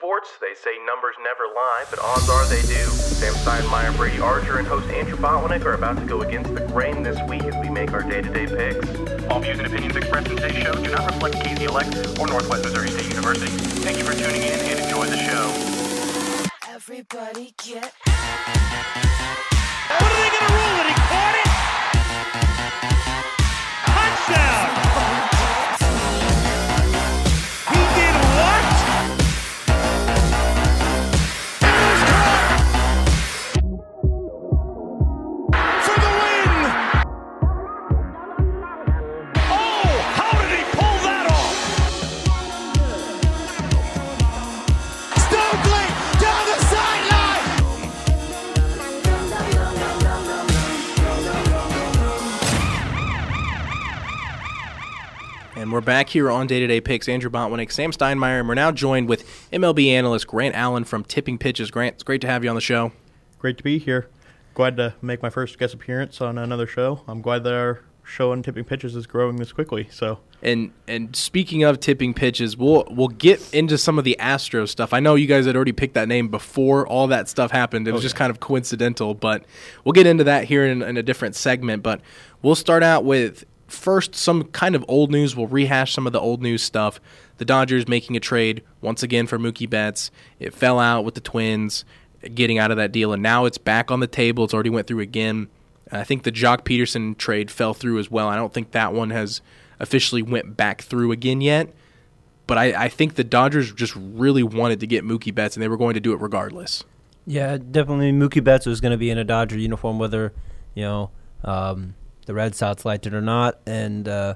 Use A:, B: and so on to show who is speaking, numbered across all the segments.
A: sports, they say numbers never lie, but odds are they do. Sam Steinmeier, Brady Archer, and host Andrew Botwinick are about to go against the grain this week as we make our day-to-day picks. All views and opinions expressed in today's show do not reflect KZLX or Northwest Missouri State University. Thank you for tuning in and enjoy the show.
B: Everybody get
C: What are they going to rule it? He caught it. Touchdown.
D: And we're back here on Day to Day Picks. Andrew Botwinick, Sam Steinmeier, and we're now joined with MLB analyst Grant Allen from Tipping Pitches. Grant, it's great to have you on the show.
E: Great to be here. Glad to make my first guest appearance on another show. I'm glad that our show on tipping pitches is growing this quickly. So
D: And and speaking of tipping pitches, we'll we'll get into some of the Astro stuff. I know you guys had already picked that name before all that stuff happened. It was oh, just kind of coincidental, but we'll get into that here in, in a different segment. But we'll start out with first some kind of old news. We'll rehash some of the old news stuff. The Dodgers making a trade once again for Mookie Betts. It fell out with the Twins getting out of that deal, and now it's back on the table. It's already went through again. I think the Joc Pederson trade fell through as well. I don't think that one has officially went back through again yet. But I, I think the Dodgers just really wanted to get Mookie Betts, and they were going to do it regardless.
F: Yeah, definitely. Mookie Betts was going to be in a Dodger uniform, whether you know um, the Red Sox liked it or not. And uh,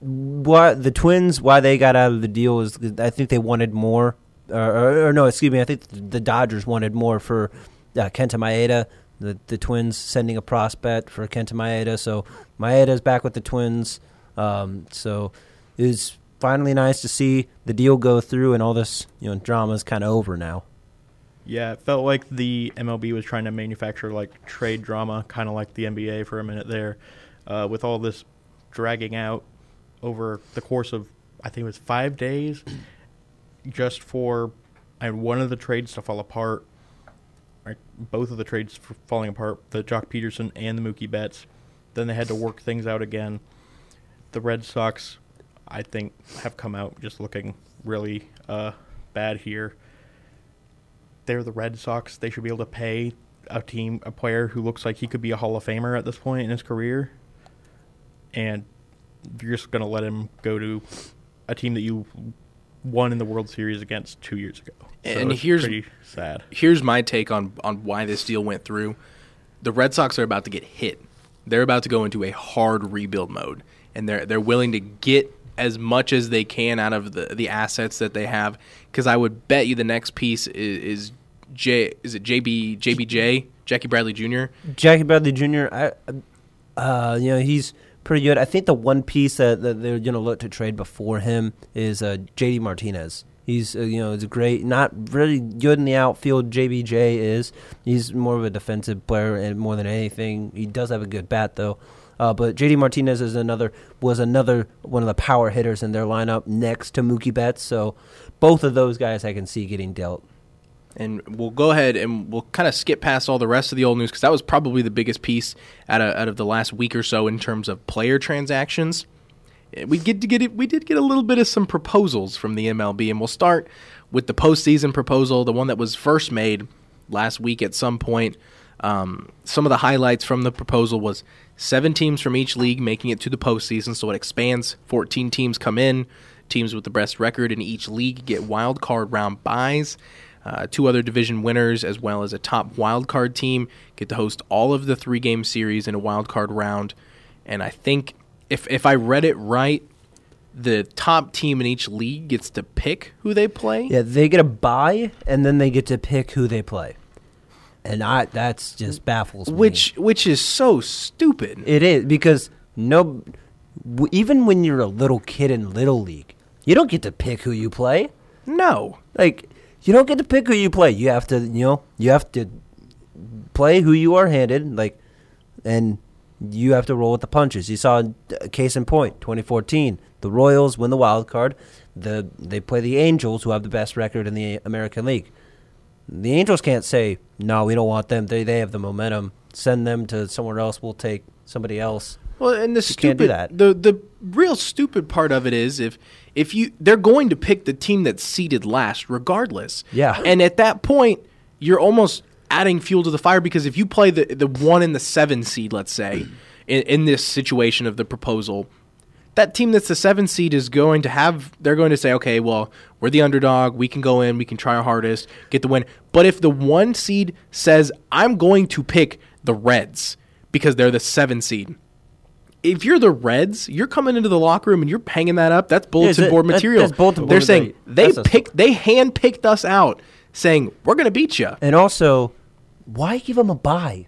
F: why the Twins, why they got out of the deal is I think they wanted more. Or, or, or no, excuse me. I think the Dodgers wanted more for uh, Kenta Maeda. The the Twins sending a prospect for Kenta Maeda, so Maeda's back with the Twins. Um, so it was finally nice to see the deal go through, and all this you know drama is kind of over now.
E: Yeah, it felt like the MLB was trying to manufacture like trade drama, kind of like the NBA for a minute there, uh, with all this dragging out over the course of I think it was five days, just for and one of the trades to fall apart. Right, both of the trades falling apart, the Joc Pederson and the Mookie Betts. Then they had to work things out again. The Red Sox, I think, have come out just looking really uh, bad here. They're the Red Sox. They should be able to pay a team, a player who looks like he could be a Hall of Famer at this point in his career. And you're just going to let him go to a team that you won in the World Series against two years ago. So
D: And here's-
E: pretty sad.
D: Here's my take on, on why this deal went through. The Red Sox are about to get hit. They're about to go into a hard rebuild mode, and they're they're willing to get as much as they can out of the, the assets that they have. Because I would bet you the next piece is, is J is it JB JBJ Jackie Bradley Jr.
F: Jackie Bradley Jr. I, uh, you know, he's pretty good. I think the one piece that, that they're going to look to trade before him is uh, JD Martinez. He's uh, you know is great, not really good in the outfield. JBJ is. He's more of a defensive player and more than anything. He does have a good bat though. Uh, but JD Martinez is another was another one of the power hitters in their lineup next to Mookie Betts. So both of those guys I can see getting dealt.
D: and we'll go ahead and we'll kind of skip past all the rest of the old news because that was probably the biggest piece out of, out of the last week or so in terms of player transactions. Eh, We get to get it. We did get a little bit of some proposals from the MLB, and we'll start with the postseason proposal, the one that was first made last week at some point. Um, some of the highlights from the proposal was seven teams from each league making it to the postseason, so it expands. Fourteen teams come in. Teams with the best record in each league get wild card round byes. Uh, two other division winners, as well as a top wild card team, get to host all of the three game series in a wild card round. And I think if if I read it right, the top team in each league gets to pick who they play.
F: Yeah, they get a bye and then they get to pick who they play. And I that's just baffles me.
D: which which is so stupid.
F: it is because no w- even when you're a little kid in little league, you don't get to pick who you play.
D: No,
F: Like you don't get to pick who you play. You have to, you know, you have to play who you are handed like and you have to roll with the punches. You saw uh, case in point, 2014, the Royals win the wild card. the they play the Angels, who have the best record in the American League. The Angels can't say no, we don't want them. They they have the momentum. Send them to somewhere else. We'll take somebody else.
D: Well, and the
F: You
D: stupid,
F: can't do that.
D: the the real stupid part of it is if if you they're going to pick the team that's seated last, regardless.
F: Yeah.
D: And at that point, you're almost adding fuel to the fire because if you play the the one and the seven seed, let's say, in, in this situation of the proposal, that team that's the seven seed is going to have they're going to say, okay, well, we're the underdog, we can go in, we can try our hardest, get the win. But if the one seed says, I'm going to pick the Reds because they're the seven seed, if you're the Reds, you're coming into the locker room and you're hanging that up. That's bulletin
F: that-
D: board
F: that-
D: material.
F: that's bulletin
D: They're
F: board
D: saying they picked, they hand picked us out, saying we're going to beat you.
F: And also, why give them a bye?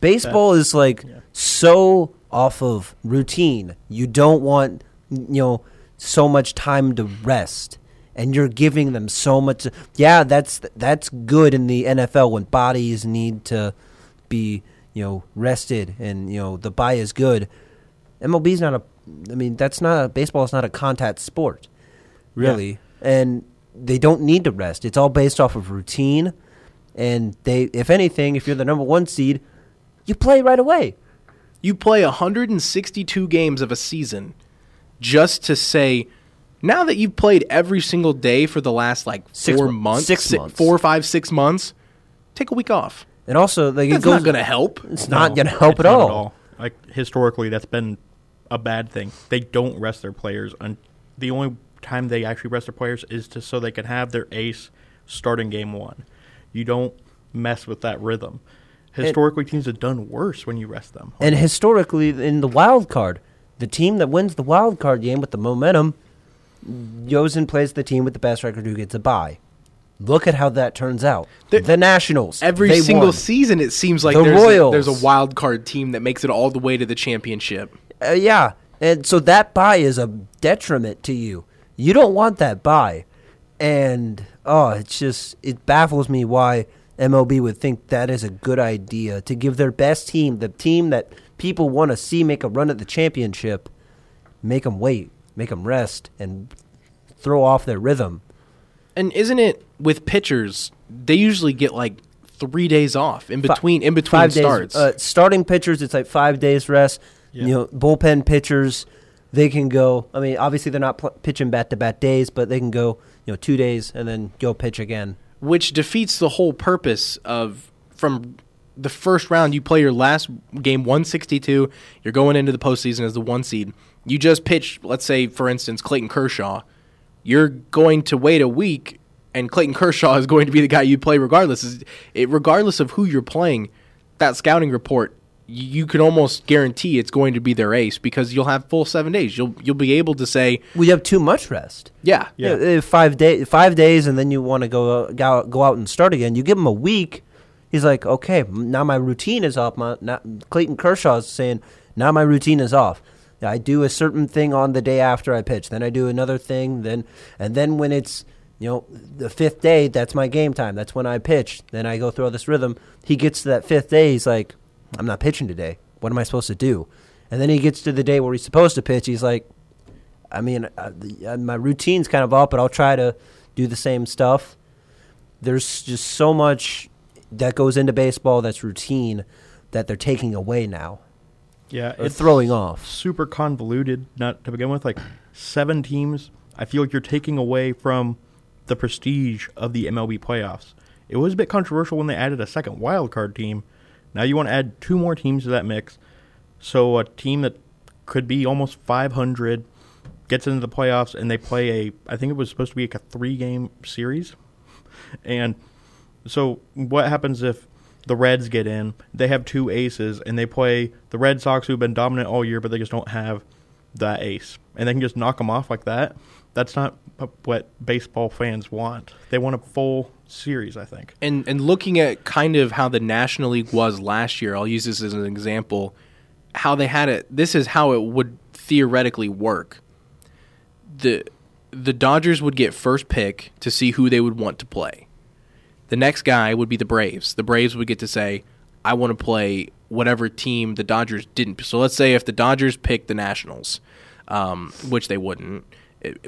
F: Baseball is like so off of routine. You don't want you know so much time to rest, and you're giving them so much. Yeah, that's that's good in the NFL when bodies need to be you know rested, and you know the bye is good. MLB's not a. I mean, that's not a, baseball is not a contact sport, really, and they don't need to rest. It's all based off of routine, and they, if anything, if you're the number one seed, you play right away.
D: You play 162 games of a season just to say, now that you've played every single day for the last like
F: Six
D: four
F: mo-
D: months,
F: six
D: si-
F: months.
D: four, five, six months, take a week off.
F: And also, like
D: That's
F: it goes,
D: not going to help.
F: It's not going to help
E: it's
F: at all.
E: Like historically, that's been a bad thing. They don't rest their players, and the only time they actually rest their players is to so they can have their ace starting game one. You don't mess with that rhythm. Historically, teams have done worse when you rest them.
F: And historically, in the wild card, the team that wins the wild card game with the momentum goes and plays the team with the best record who gets a bye. Look at how that turns out.
D: The-
F: the Nationals.
D: Every single
F: won.
D: season, it seems like
F: The
D: there's, a,
F: Royals.
D: there's a wild card team that makes it all the way to the championship.
F: Uh, yeah, and so that bye is a detriment to you. You don't want that bye, and oh, it's just it baffles me why MLB would think that is a good idea to give their best team, the team that people want to see make a run at the championship, make them wait, make them rest, and throw off their rhythm.
D: And isn't it with pitchers? They usually get like three days off in
F: Fi-
D: between in between
F: five
D: starts.
F: Days, uh, starting pitchers, it's like five days rest.
E: Yeah.
F: You know, bullpen pitchers, they can go. I mean, obviously they're not pl- pitching bat to bat days, but they can go. You know, two days and then go pitch again.
D: Which defeats the whole purpose of from the first round. You play your last game 162. You're going into the postseason as the one seed. You just pitch, let's say, for instance, Clayton Kershaw. You're going to wait a week, and Clayton Kershaw is going to be the guy you play regardless. It, regardless of who you're playing, that scouting report, you can almost guarantee it's going to be their ace because you'll have full seven days. You'll you'll be able to say,
F: We have too much rest.
D: yeah,
E: Yeah.
F: Yeah, five day, five days, and then you want to go uh, go out, go out and start again. You give him a week. He's like, okay, now my routine is off. My not, Clayton Kershaw is saying now my routine is off. I do a certain thing on the day after I pitch, then I do another thing, then and then when it's you know the fifth day, that's my game time. That's when I pitch. Then I go through all this rhythm. He gets to that fifth day, he's like, I'm not pitching today. What am I supposed to do? And then he gets to the day where he's supposed to pitch. He's like, I mean, uh, the, my routine's kind of off, but I'll try to do the same stuff. There's just so much that goes into baseball that's routine that they're taking away now
E: Yeah, it's
F: throwing off.
E: super convoluted. Not to begin with, like seven teams. I feel like you're taking away from the prestige of the MLB playoffs. It was a bit controversial when they added a second wild card team. Now you want to add two more teams to that mix. So a team that could be almost 500 gets into the playoffs and they play a I think it was supposed to be like a 3 game series. And so what happens if the Reds get in? They have two aces and they play the Red Sox who've been dominant all year but they just don't have that ace. And they can just knock them off like that. That's not what baseball fans want. They want a full series, I think.
D: and and looking at kind of how the National League was last year, I'll use this as an example. How they had it. This is how it would theoretically work. the The Dodgers would get first pick to see who they would want to play. The next guy would be the Braves. The Braves would get to say, "I want to play whatever team the Dodgers didn't." So let's say if the Dodgers picked the Nationals, um, which they wouldn't,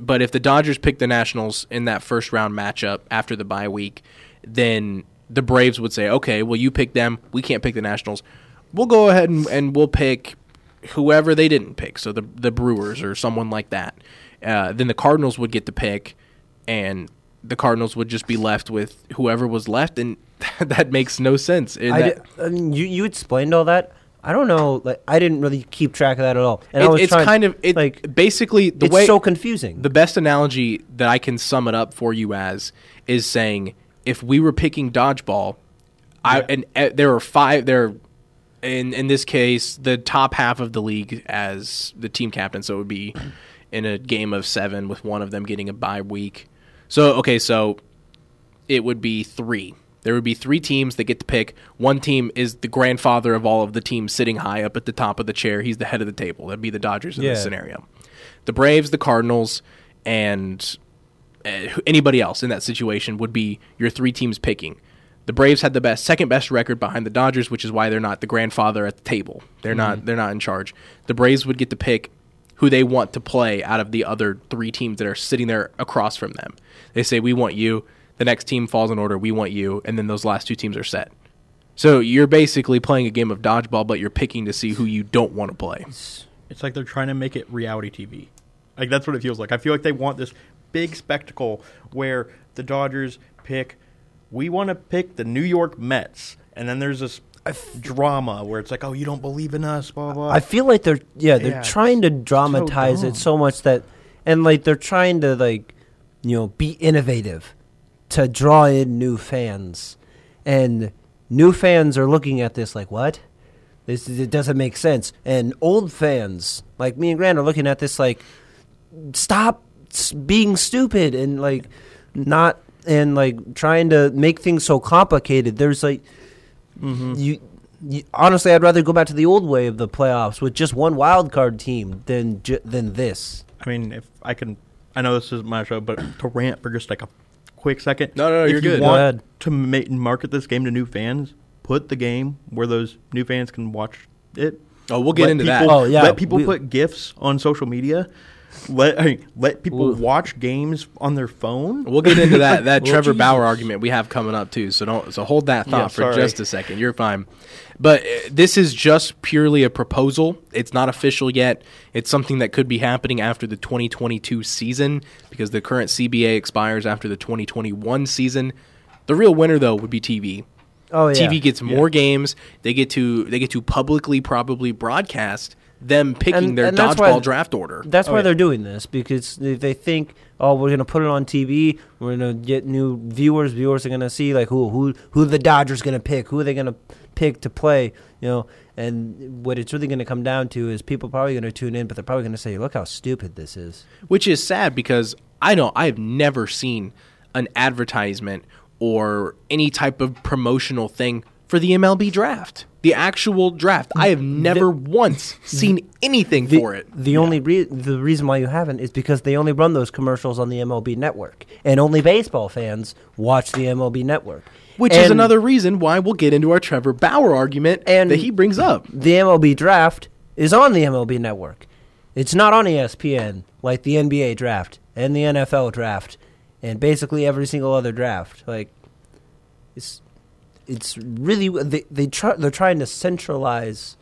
D: But if the Dodgers pick the Nationals in that first round matchup after the bye week, then the Braves would say, okay, well, you pick them. We can't pick the Nationals. We'll go ahead and, and we'll pick whoever they didn't pick. So the, the Brewers or someone like that. Uh, then the Cardinals would get the pick, and the Cardinals would just be left with whoever was left. And that makes no sense.
F: I,
D: that-
F: di- I mean, you you explained all that. I don't know. Like I didn't really keep track of that at all. And I was
D: it's
F: trying,
D: kind of it,
F: like
D: basically the
F: it's
D: way
F: so confusing.
D: the best analogy that I can sum it up for you as is saying if we were picking dodgeball, I and uh, there are five there. In in this case, the top half of the league as the team captain, so it would be in a game of seven with one of them getting a bye week. So okay, so it would be three. There would be three teams that get to pick. One team is the grandfather of all of the teams sitting high up at the top of the chair. He's the head of the table. That'd be the Dodgers in this scenario. The Braves, the Cardinals, and uh, anybody else in that situation would be your three teams picking. The Braves had the best, second best record behind the Dodgers, which is why they're not the grandfather at the table. They're not. They're not in charge. The Braves would get to pick who they want to play out of the other three teams that are sitting there across from them. They say, "We want you." The next team falls in order. We want you, and then those last two teams are set. So you're basically playing a game of dodgeball, but you're picking to see who you don't want to play.
E: It's like they're trying to make it reality TV. Like that's what it feels like. I feel like they want this big spectacle where the Dodgers pick. We want to pick the New York Mets, and then there's this drama where it's like, oh, you don't believe in us, blah blah.
F: I feel like they're yeah they're
E: Yeah,
F: trying to dramatize
E: dumb.
F: it so much that and like they're trying to like you know be innovative to draw in new fans. And new fans are looking at this like what? This it doesn't make sense. And old fans like me and Grant are looking at this like stop being stupid and like not and like trying to make things so complicated. There's like mm-hmm. you, you honestly i'd rather go back to the old way of the playoffs with just one wild card team than ju- than this.
E: I mean, if I can, I know this is my show, but to rant for just like a quick second.
D: No, no, no,
E: if
D: you're
E: you
D: good.
F: Go
E: Want
F: ahead.
E: to ma- market this game to new fans, put the game where those new fans can watch it.
D: Oh, we'll get
E: Let
D: into that.
F: Oh, yeah,
E: Let people
F: we-
E: put gifs on social media. Let I mean, let people
F: Oof.
E: watch games on their phone.
D: We'll get into that that
E: Well,
D: Trevor Bauer argument we have coming up too. So don't so hold that thought
E: Yeah,
D: for just a second. You're fine. But uh, this is just purely a proposal. It's not official yet. It's something that could be happening after the 2022 season because the current CBA expires after the 2021 season. The real winner though would be TV.
F: Oh yeah
D: TV gets more games. They get to they get to publicly probably broadcast them picking
F: And-
D: their
F: and that's why-
D: dodgeball draft order.
F: That's
E: Oh,
F: why
E: yeah.
F: they're doing this because they they think, oh, we're gonna put it on TV. We're gonna get new viewers. Viewers are gonna see like who who who the Dodgers gonna pick. Who are they gonna pick to play? You know, and what it's really gonna come down to is people probably gonna tune in, but they're probably gonna say, look how stupid this is.
D: which is sad because I know I have never seen an advertisement or any type of promotional thing for the MLB draft. The actual draft. I have never once seen anything
F: The,
D: for it.
F: the only re- the reason why you haven't is because they only run those commercials on the MLB network, and only baseball fans watch the MLB network.
D: Which is another reason why we'll get into our Trevor Bauer argument
F: And-
D: that he brings up.
F: the MLB draft is on the MLB network. It's not on ESPN like the NBA draft and the NFL draft and basically every single other draft. Like it's it's really they they try they're trying to centralize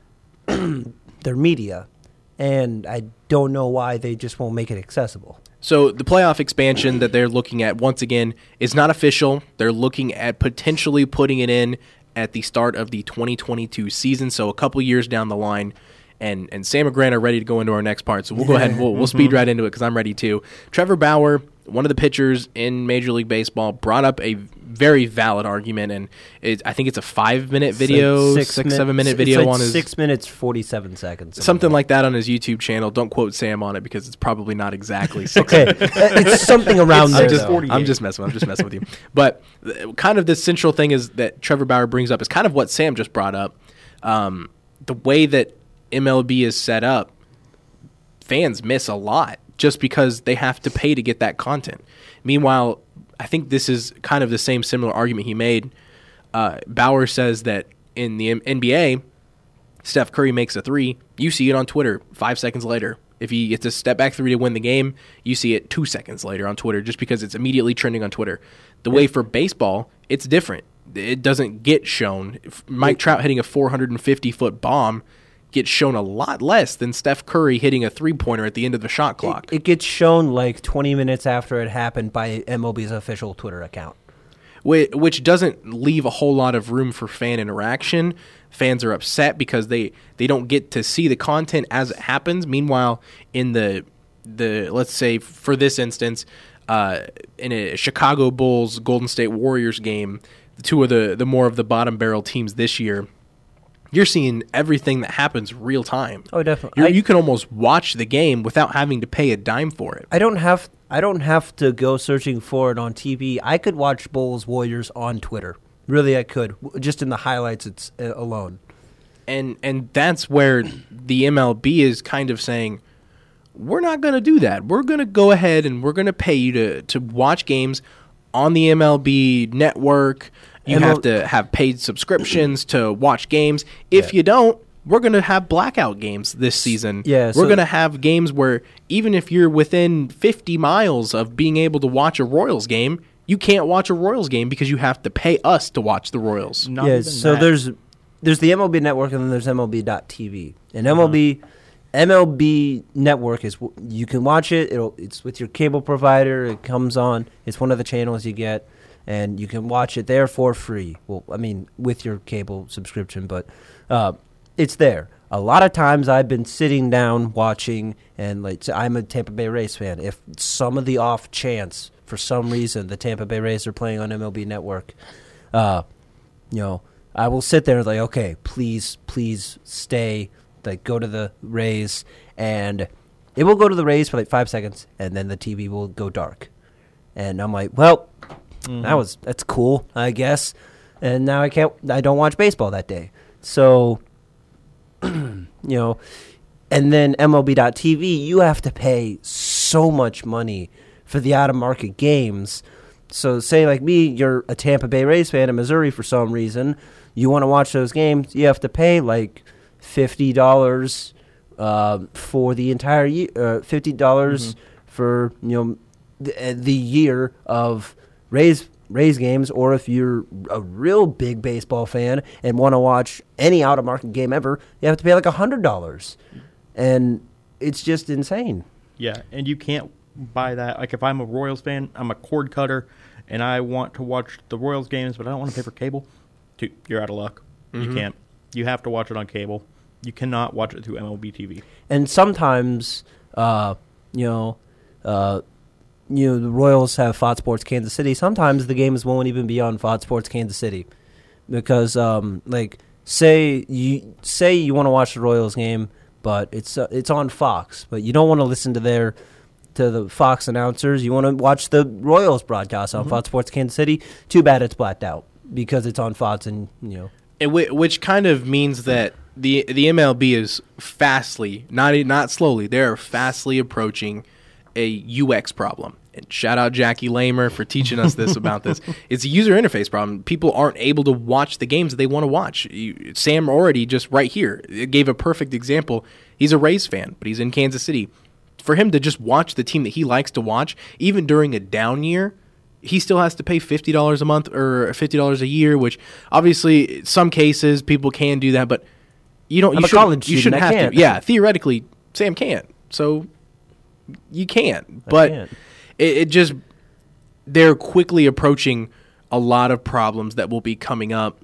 F: their media and I don't know why they just won't make it accessible.
D: So the playoff expansion that they're looking at once again is not official. They're looking at potentially putting it in at the start of the 2022 season, so a couple years down the line. And and Sam and Grant are ready to go into our next part, so we'll go ahead and we'll, we'll mm-hmm. speed right into it because I'm ready too. Trevor Bauer, one of the pitchers in Major League Baseball, brought up a very valid argument, and it, I think it's a five minute video,
F: It's
D: six,
F: like min-
D: seven minute
F: it's
D: video
F: like
D: on his
F: six minutes forty seven seconds.
D: something like that on his YouTube channel. Don't quote Sam on it because it's probably not exactly six
F: Okay, it's something around there.
D: I'm just. I'm just messing. I'm just messing with you. But uh, kind of the central thing is that Trevor Bauer brings up is kind of what Sam just brought up. Um, the way that MLB is set up, fans miss a lot just because they have to pay to get that content. Meanwhile, I think this is kind of the same similar argument he made. Uh, Bauer says that in the M- NBA, Steph Curry makes a three, you see it on Twitter five seconds later. If he gets a step back three to win the game, you see it two seconds later on Twitter just because it's immediately trending on Twitter. The way for baseball, it's different. It doesn't get shown. Mike Trout hitting a 450 foot bomb gets shown a lot less than Steph Curry hitting a three pointer at the end of the shot clock.
F: It, it gets shown like 20 minutes after it happened by MLB's official Twitter account.
D: Whi- which doesn't leave a whole lot of room for fan interaction. Fans are upset because they, they don't get to see the content as it happens. Meanwhile, in the the let's say for this instance, uh, in a Chicago Bulls Golden State Warriors game, the two of the the more of the bottom barrel teams this year, you're seeing everything that happens real time.
F: Oh, definitely. I-
D: you can almost watch the game without having to pay a dime for it.
F: I don't have I don't have to go searching for it on TV. I could watch Bulls Warriors on Twitter. Really, I could just in the highlights it's uh, alone.
D: and and that's where the MLB is kind of saying we're not going to do that. We're going to go ahead and we're going to pay you to to watch games on the MLB network. You
F: ML
D: have to have paid subscriptions to watch games. If you don't, we're going to have blackout games this season.
F: Yeah,
D: we're
F: so-
D: going to have games where even if you're within 50 miles of being able to watch a Royals game, you can't watch a Royals game because you have to pay us to watch the Royals.
E: Not
F: yeah, so
E: that.
F: there's there's the MLB network and then there's MLB.TV. And
E: Uh-huh.
F: MLB MLB network is w- you can watch it. It'll it's with your cable provider. It comes on. It's one of the channels you get and you can watch it there for free. Well, I mean with your cable subscription, but uh, it's there. A lot of times I've been sitting down watching and like so I'm a Tampa Bay Rays fan. If some of the off chance for some reason the Tampa Bay Rays are playing on MLB network, uh, you know, I will sit there and like, okay, please, please stay. Like, go to the Rays, and it will go to the Rays for like five seconds, and then the TV will go dark. And I'm like, well, that was that's cool, I guess. And now I can't, I don't watch baseball that day. So, you know, and then MLB.TV, you have to pay so much money for the out of market games. So, say like me, you're a Tampa Bay Rays fan in Missouri for some reason, you want to watch those games, you have to pay like fifty dollars uh, for the entire year, uh, fifty dollars for you know the, uh, the year of Rays Rays games, or if you're a real big baseball fan and want to watch any out of market game ever, you have to pay like hundred dollars, and it's just insane.
E: Yeah, and you can't buy that. Like if I'm a Royals fan, I'm a cord cutter, and I want to watch the Royals games, but I don't want to pay for cable. Dude, you're out of luck. You can't. You have to watch it on cable. You cannot watch it through MLB TV.
F: and sometimes uh, you know uh, you know the Royals have Fox Sports Kansas City. Sometimes the games won't even be on Fox Sports Kansas City because um, like say you say you want to watch the Royals game, but it's uh, it's on Fox, but you don't want to listen to their to the Fox announcers. You want to watch the Royals broadcast on Fox Sports Kansas City. Too bad it's blacked out because it's on Fox and you know
D: It, whi- which kind of means that the the MLB is fastly, not not slowly, they're fastly approaching a UX problem. And shout out Jackie Lamer for teaching us this about this. It's a user interface problem. People aren't able to watch the games that they want to watch. You, Sam already just right here gave a perfect example. He's a Rays fan, but he's in Kansas City. For him to just watch the team that he likes to watch, even during a down year, he still has to pay fifty dollars a month or fifty dollars a year, which obviously in some cases people can do that, but you don't.
F: I'm
D: you shouldn't- You shouldn't have
F: can't.
D: to. Yeah, theoretically, Sam can't. So you can't. But
F: can't.
D: It, it just they're quickly approaching a lot of problems that will be coming up.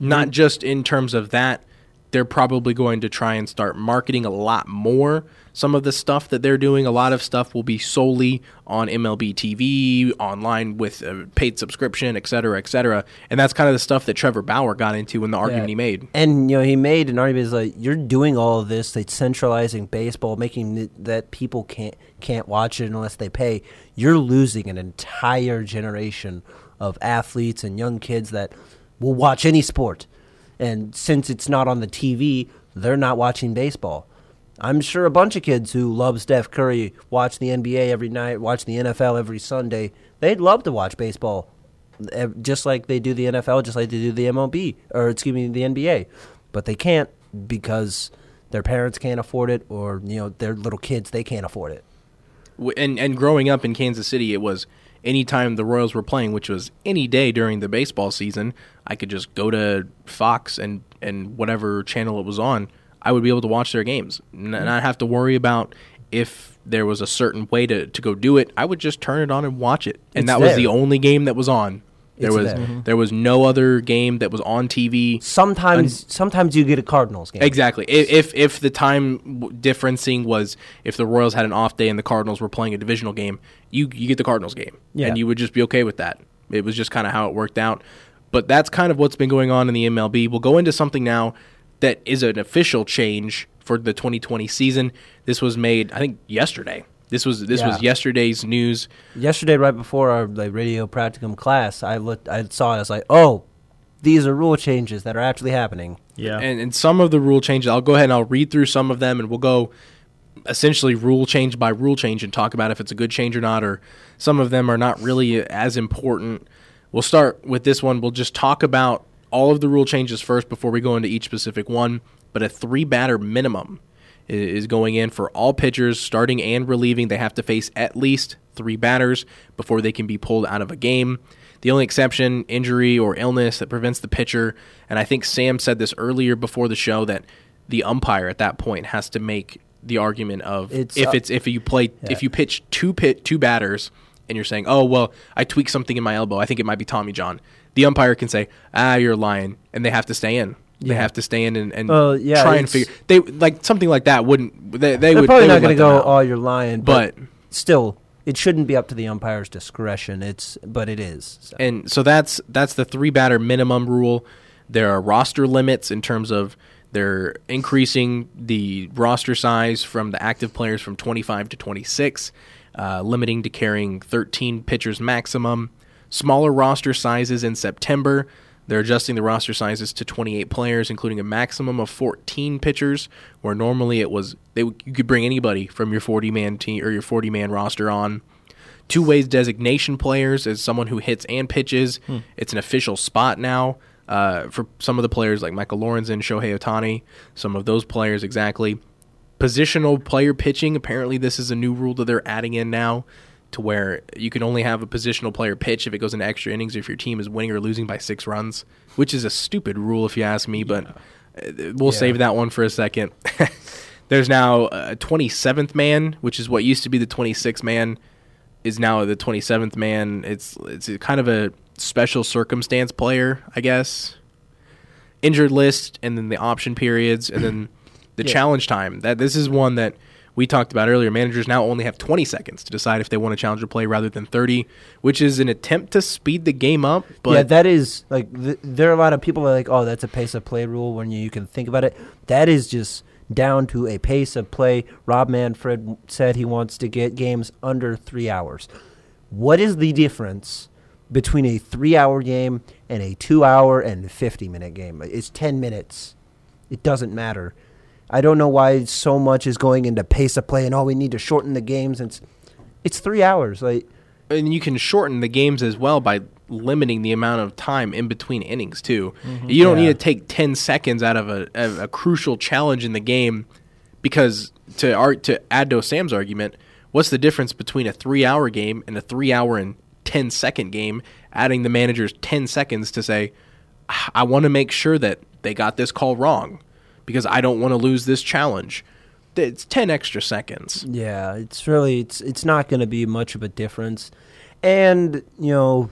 D: Not just in terms of that, they're probably going to try and start marketing a lot more. Some of the stuff that they're doing, a lot of stuff will be solely on MLB TV, online with a paid subscription, et cetera, et cetera. And that's kind of the stuff that Trevor Bauer got into in the argument he made.
F: And you know, he made an argument is like you're doing all of this, like centralizing baseball, making it that people can't can't watch it unless they pay. You're losing an entire generation of athletes and young kids that will watch any sport. And since it's not on the TV, they're not watching baseball. I'm sure a bunch of kids who love Steph Curry watch the NBA every night, watch the NFL every Sunday. They'd love to watch baseball eh, just like they do the NFL, just like they do the MLB, or excuse me, the NBA. But they can't because their parents can't afford it, or you know their little kids they can't afford it.
D: And and growing up in Kansas City, it was anytime the Royals were playing, which was any day during the baseball season, I could just go to Fox and and whatever channel it was on, I would be able to watch their games, N- not have to worry about if there was a certain way to, to go do it. I would just turn it on and watch it, and
F: It's
D: that was
F: there.
D: the only game that was on. There
F: It's
D: was
F: there. Mhm.
D: there was no other game that was on TV.
F: Sometimes, sometimes you get a Cardinals game.
D: Exactly. If if, if the time differencing was if the Royals had an off day and the Cardinals were playing a divisional game, you you get the Cardinals game,
F: Yeah.
D: and you would just be okay with that. It was just kind of how it worked out. But that's kind of what's been going on in the MLB. We'll go into something now that is an official change for the 2020 season. This was made, I think, yesterday. This was this was yesterday's news.
F: Yesterday, right before our like radio practicum class, I looked, I saw it. I was like, oh, these are rule changes that are actually happening.
E: Yeah.
D: And, and some of the rule changes, I'll go ahead and I'll read through some of them and we'll go essentially rule change by rule change and talk about if it's a good change or not, or some of them are not really as important. We'll start with this one. We'll just talk about all of the rule changes first before we go into each specific one. But a three batter minimum is going in for all pitchers, starting and relieving. They have to face at least three batters before they can be pulled out of a game. The only exception, injury or illness that prevents the pitcher, and I think Sam said this earlier before the show that the umpire at that point has to make the argument of
F: It's,
D: if
F: uh,
D: it's if you play if you pitch two pit two batters and you're saying, oh well, I tweaked something in my elbow. I think it might be Tommy John. The umpire can say, ah, you're lying, and they have to stay in. They
F: Yeah.
D: have to stay in and, and
F: Well, yeah,
D: try and figure. They like something like that wouldn't they? They
F: They're
D: would
F: probably not going to go, oh, you're lying. But,
D: But-
F: still, it shouldn't be up to the umpire's discretion. It's, but it is. So.
D: And so that's that's the three batter minimum rule. There are roster limits in terms of they're increasing the roster size from the active players from 25 to 26, uh, limiting to carrying 13 pitchers maximum. Smaller roster sizes in September. They're adjusting the roster sizes to 28 players, including a maximum of 14 pitchers, where normally it was they you could bring anybody from your 40 man team or your 40 man roster on two ways designation players as someone who hits and pitches. It's an official spot now uh, for some of the players like Michael Lorenzen, Shohei Ohtani, some of those players exactly. Positional player pitching. Apparently, this is a new rule that they're adding in now, to where you can only have a positional player pitch if it goes into extra innings if your team is winning or losing by six runs, which is a stupid rule if you ask me. But uh, we'll
F: Yeah.
D: save that one for a second. There's now a 27th man, which is what used to be the 26th man is now the 27th man. It's it's kind of a special circumstance player, I guess. Injured list and then the option periods and then the
E: Yeah.
D: challenge time. That this is one that we talked about earlier. Managers now only have 20 seconds to decide if they want to challenge a play rather than 30, which is an attempt to speed the game up, but
F: yeah, that is like th- there are a lot of people that are like, oh, that's a pace of play rule. When you, you can think about it, that is just down to a pace of play. Rob Manfred said he wants to get games under three hours. What is the difference between a three-hour game and a two-hour and fifty-minute game? It's ten minutes. It doesn't matter. I don't know why so much is going into pace of play and oh, we need to shorten the games. It's it's three hours. Like
D: and you can shorten the games as well by limiting the amount of time in between innings too. Mm-hmm. You don't
F: Yeah.
D: need to take ten seconds out of a, of a crucial challenge in the game because to art to add to Sam's argument, what's the difference between a three hour game and a three hour and 10 second game? Adding the manager's ten seconds to say, I want to make sure that they got this call wrong because I don't want to lose this challenge. It's ten extra seconds.
F: Yeah, it's really it's it's not going to be much of a difference, and you know,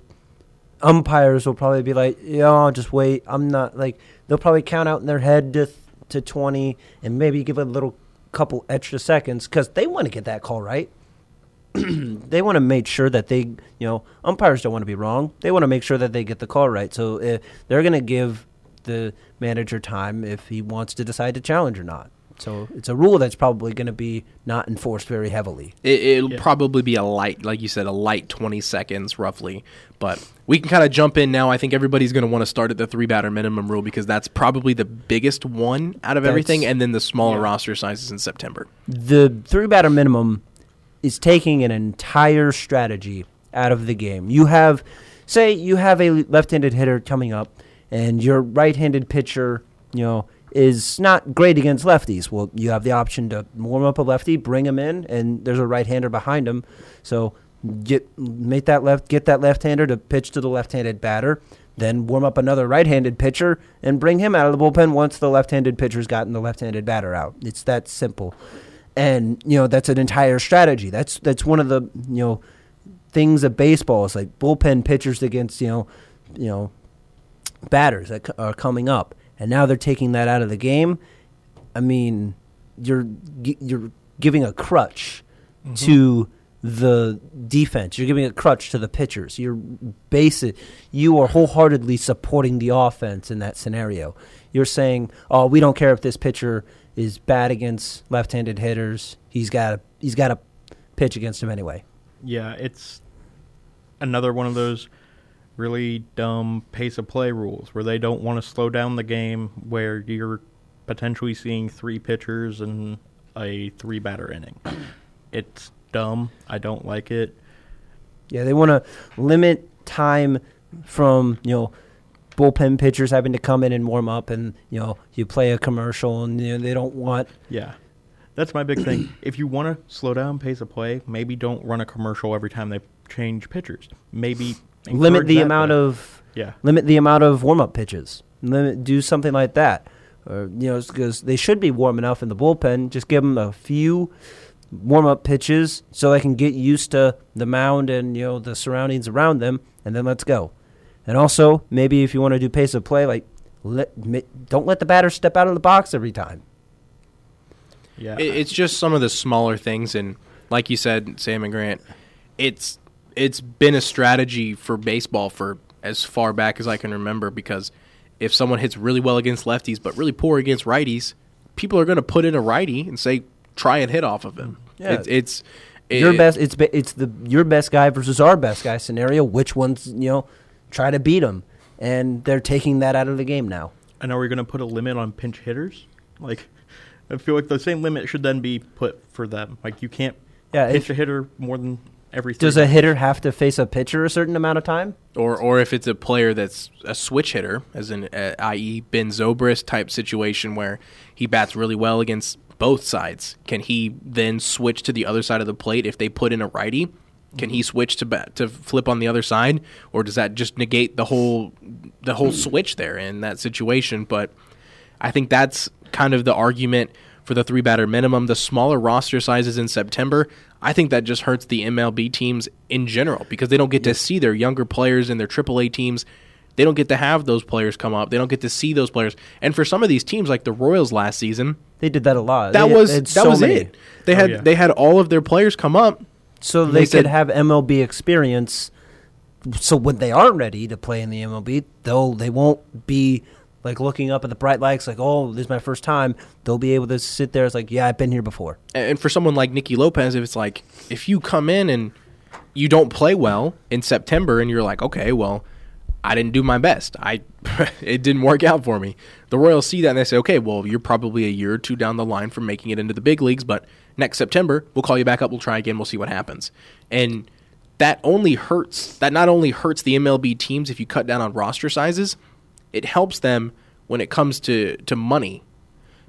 F: umpires will probably be like, "Yeah, just wait." I'm not like they'll probably count out in their head to to twenty and maybe give a little couple extra seconds because they want to get that call right. they want to make sure that they, you know, umpires don't want to be wrong. They want to make sure that they get the call right. So uh, they're going to give the manager time if he wants to decide to challenge or not. So it's a rule that's probably going to be not enforced very heavily.
D: It, it'll
E: Yeah.
D: probably be a light, like you said, a light 20 seconds roughly. But we can kind of jump in now. I think everybody's going to want to start at the three batter minimum rule because that's probably the biggest one out of
F: That's-
D: everything, and then the smaller
E: yeah.
D: roster sizes in September.
F: The three batter minimum is taking an entire strategy out of the game. You have, say, you have a left handed hitter coming up, and your right handed pitcher, you know, is not great against lefties. Well, you have the option to warm up a lefty, bring him in, and there's a right-hander behind him. So get make that left get that left-hander to pitch to the left-handed batter, then warm up another right-handed pitcher and bring him out of the bullpen once the left-handed pitcher's gotten the left-handed batter out. It's that simple. And you know, that's an entire strategy. That's that's one of the, you know, things of baseball It's like bullpen pitchers against, you know, you know, batters that c- are coming up, and now they're taking that out of the game. I mean, you're you're giving a crutch mm-hmm. to the defense. You're giving a crutch to the pitchers. You're basic. You are wholeheartedly supporting the offense in that scenario. You're saying, "Oh, we don't care if this pitcher is bad against left-handed hitters. He's got a he's got to pitch against him anyway."
E: Yeah, it's another one of those really dumb pace of play rules where they don't want to slow down the game where you're potentially seeing three pitchers and a three batter inning. It's dumb. I don't like it.
F: Yeah, they want to limit time from you know bullpen pitchers having to come in and warm up, and you know you play a commercial, and you know they don't want
E: Yeah. That's my big thing. If you want to slow down pace of play, maybe don't run a commercial every time they change pitchers. Maybe
F: limit the
E: that,
F: amount
E: but-
F: of
E: yeah.
F: limit the amount of warm up pitches. Limit do something like that, or you know because they should be warm enough in the bullpen. Just give them a few warm up pitches so they can get used to the mound and you know the surroundings around them, and then let's go. And also maybe if you want to do pace of play, like let, don't let the batter step out of the box every time.
E: Yeah.
D: It, it's just some of the smaller things, and like you said, Sam and Grant, it's it's been a strategy for baseball for as far back as I can remember. Because if someone hits really well against lefties but really poor against righties, people are going to put in a righty and say try and hit off of him.
F: Yeah.
D: It's, it's
F: your best it's it's the your best guy versus our best guy scenario. Which ones you know try to beat them, and they're taking that out of the game now.
E: And are we going to put a limit on pinch hitters? Like, I feel like the same limit should then be put for them. Like, you can't
F: Yeah,
E: pinch
F: if-
E: a hitter more than every.
F: Does a hitter have to face a pitcher a certain amount of time?
D: or or if it's a player that's a switch hitter, as in uh, i.e. Ben Zobrist type situation where he bats really well against both sides, can he then switch to the other side of the plate if they put in a righty? Can he switch to bat, to flip on the other side, or does that just negate the whole the whole switch there in that situation? But I think that's kind of the argument for the three batter minimum. The smaller roster sizes in September, I think that just hurts the MLB teams in general because they don't get to see their younger players in their AAA teams. They don't get to have those players come up. They don't get to see those players. And for some of these teams, like the Royals last season,
F: They did that a lot.
D: that
F: They-
D: was
F: they had
D: that
F: so
D: was
F: many.
D: it. They oh, had
E: yeah.
D: they had all of their players come up.
F: So
D: They
F: they,
D: said-
F: could have MLB experience. So when they are ready to play in the MLB, they'll they won't be like looking up at the bright lights, like, "Oh, this is my first time." They'll be able to sit there. It's like, "Yeah, I've been here before."
D: and for someone like Nicky Lopez, if it's like if you come in and you don't play well in September, and you're like, okay, well, I didn't do my best. I it didn't work out for me. The Royals see that and they say, okay, well, you're probably a year or two down the line from making it into the big leagues, but next September we'll call you back up. We'll try again. We'll see what happens. And that only hurts. That not only hurts the MLB teams if you cut down on roster sizes, it helps them when it comes to to money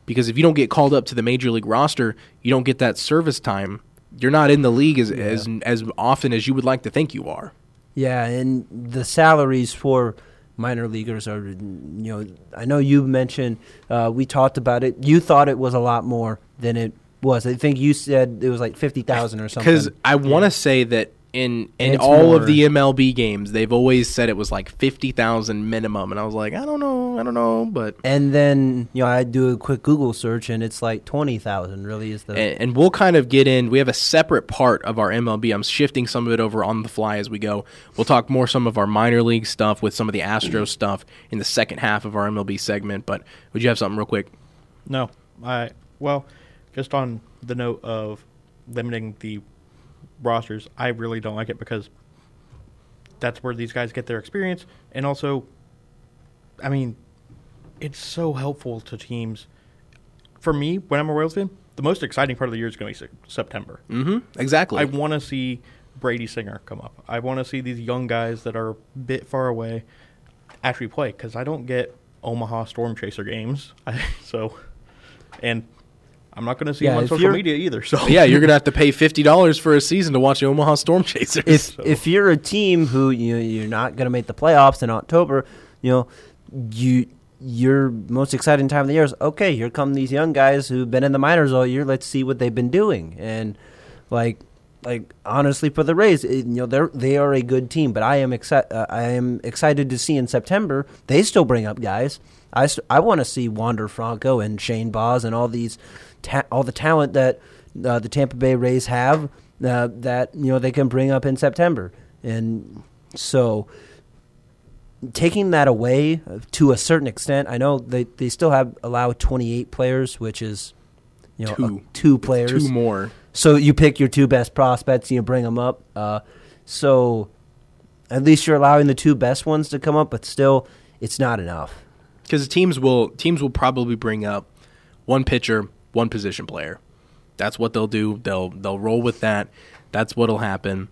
D: because if you don't get called up to the major league roster, you don't get that service time. You're not in the league as as as often as you would like to think you are.
F: Yeah, and the salaries for minor leaguers are, you know, I know you mentioned uh, we talked about it. You thought it was a lot more than it was. I think you said it was like fifty thousand or something.
D: Because I want to say that in in
F: It's
D: all
F: more.
D: of the MLB games, they've always said it was like fifty thousand minimum, and I was like, I don't know, I don't know, but
F: and then you know I do a quick Google search and it's like twenty thousand. Really is the
D: and, and we'll kind of get in. We have a separate part of our MLB. I'm shifting some of it over on the fly as we go. We'll talk more some of our minor league stuff with some of the Astros mm-hmm. stuff in the second half of our MLB segment. But would you have something real quick?
E: No, I well, just on the note of limiting the rosters, I really don't like it because that's where these guys get their experience, and also, I mean, it's so helpful to teams. For me, when I'm a Royals fan, the most exciting part of the year is going to be September.
D: Mm-hmm. Exactly.
E: I want to see Brady Singer come up. I want to see these young guys that are a bit far away actually play because I don't get Omaha Storm Chaser games. so, and I'm not going to see
F: Yeah,
E: him on social media either. So
D: yeah, you're gonna have to pay fifty dollars for a season to watch the Omaha Storm Chasers.
F: if if you're a team who you know, you're not going to make the playoffs in October, you know, you your most exciting time of the year is okay. Here come these young guys who've been in the minors all year. Let's see what they've been doing. And like like honestly, for the Rays, it, you know they're they are a good team. But I am excited. Uh, I am excited to see in September they still bring up guys. I, st- I want to see Wander Franco and Shane Baz and all these ta- all the talent that uh, the Tampa Bay Rays have uh, that you know they can bring up in September. And so taking that away uh, to a certain extent, I know they, they still have allow 28 players, which is you know
D: Two.
F: uh, two players.
D: two more.
F: So you pick your two best prospects and you bring them up. Uh, so at least you're allowing the two best ones to come up, but still, it's not enough.
D: because teams will teams will probably bring up one pitcher, one position player. That's what they'll do. They'll they'll roll with that. That's what'll happen.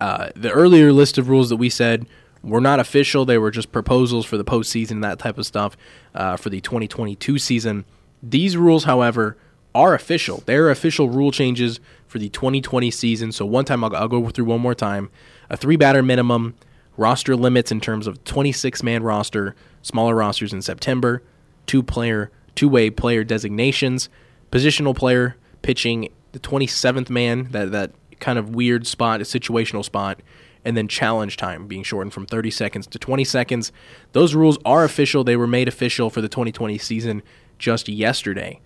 D: Uh, the earlier list of rules that we said were not official; they were just proposals for the postseason that type of stuff uh, for the 2022 season. These rules, however, are official. They're official rule changes for the 2020 season. So one time, I'll, I'll go through one more time: a three batter minimum, roster limits in terms of 26 man roster, smaller rosters in September, two player, two way player designations, positional player pitching the 27th man, that that kind of weird spot, a situational spot, and then challenge time being shortened from 30 seconds to 20 seconds. Those rules are official. They were made official for the 2020 season just yesterday.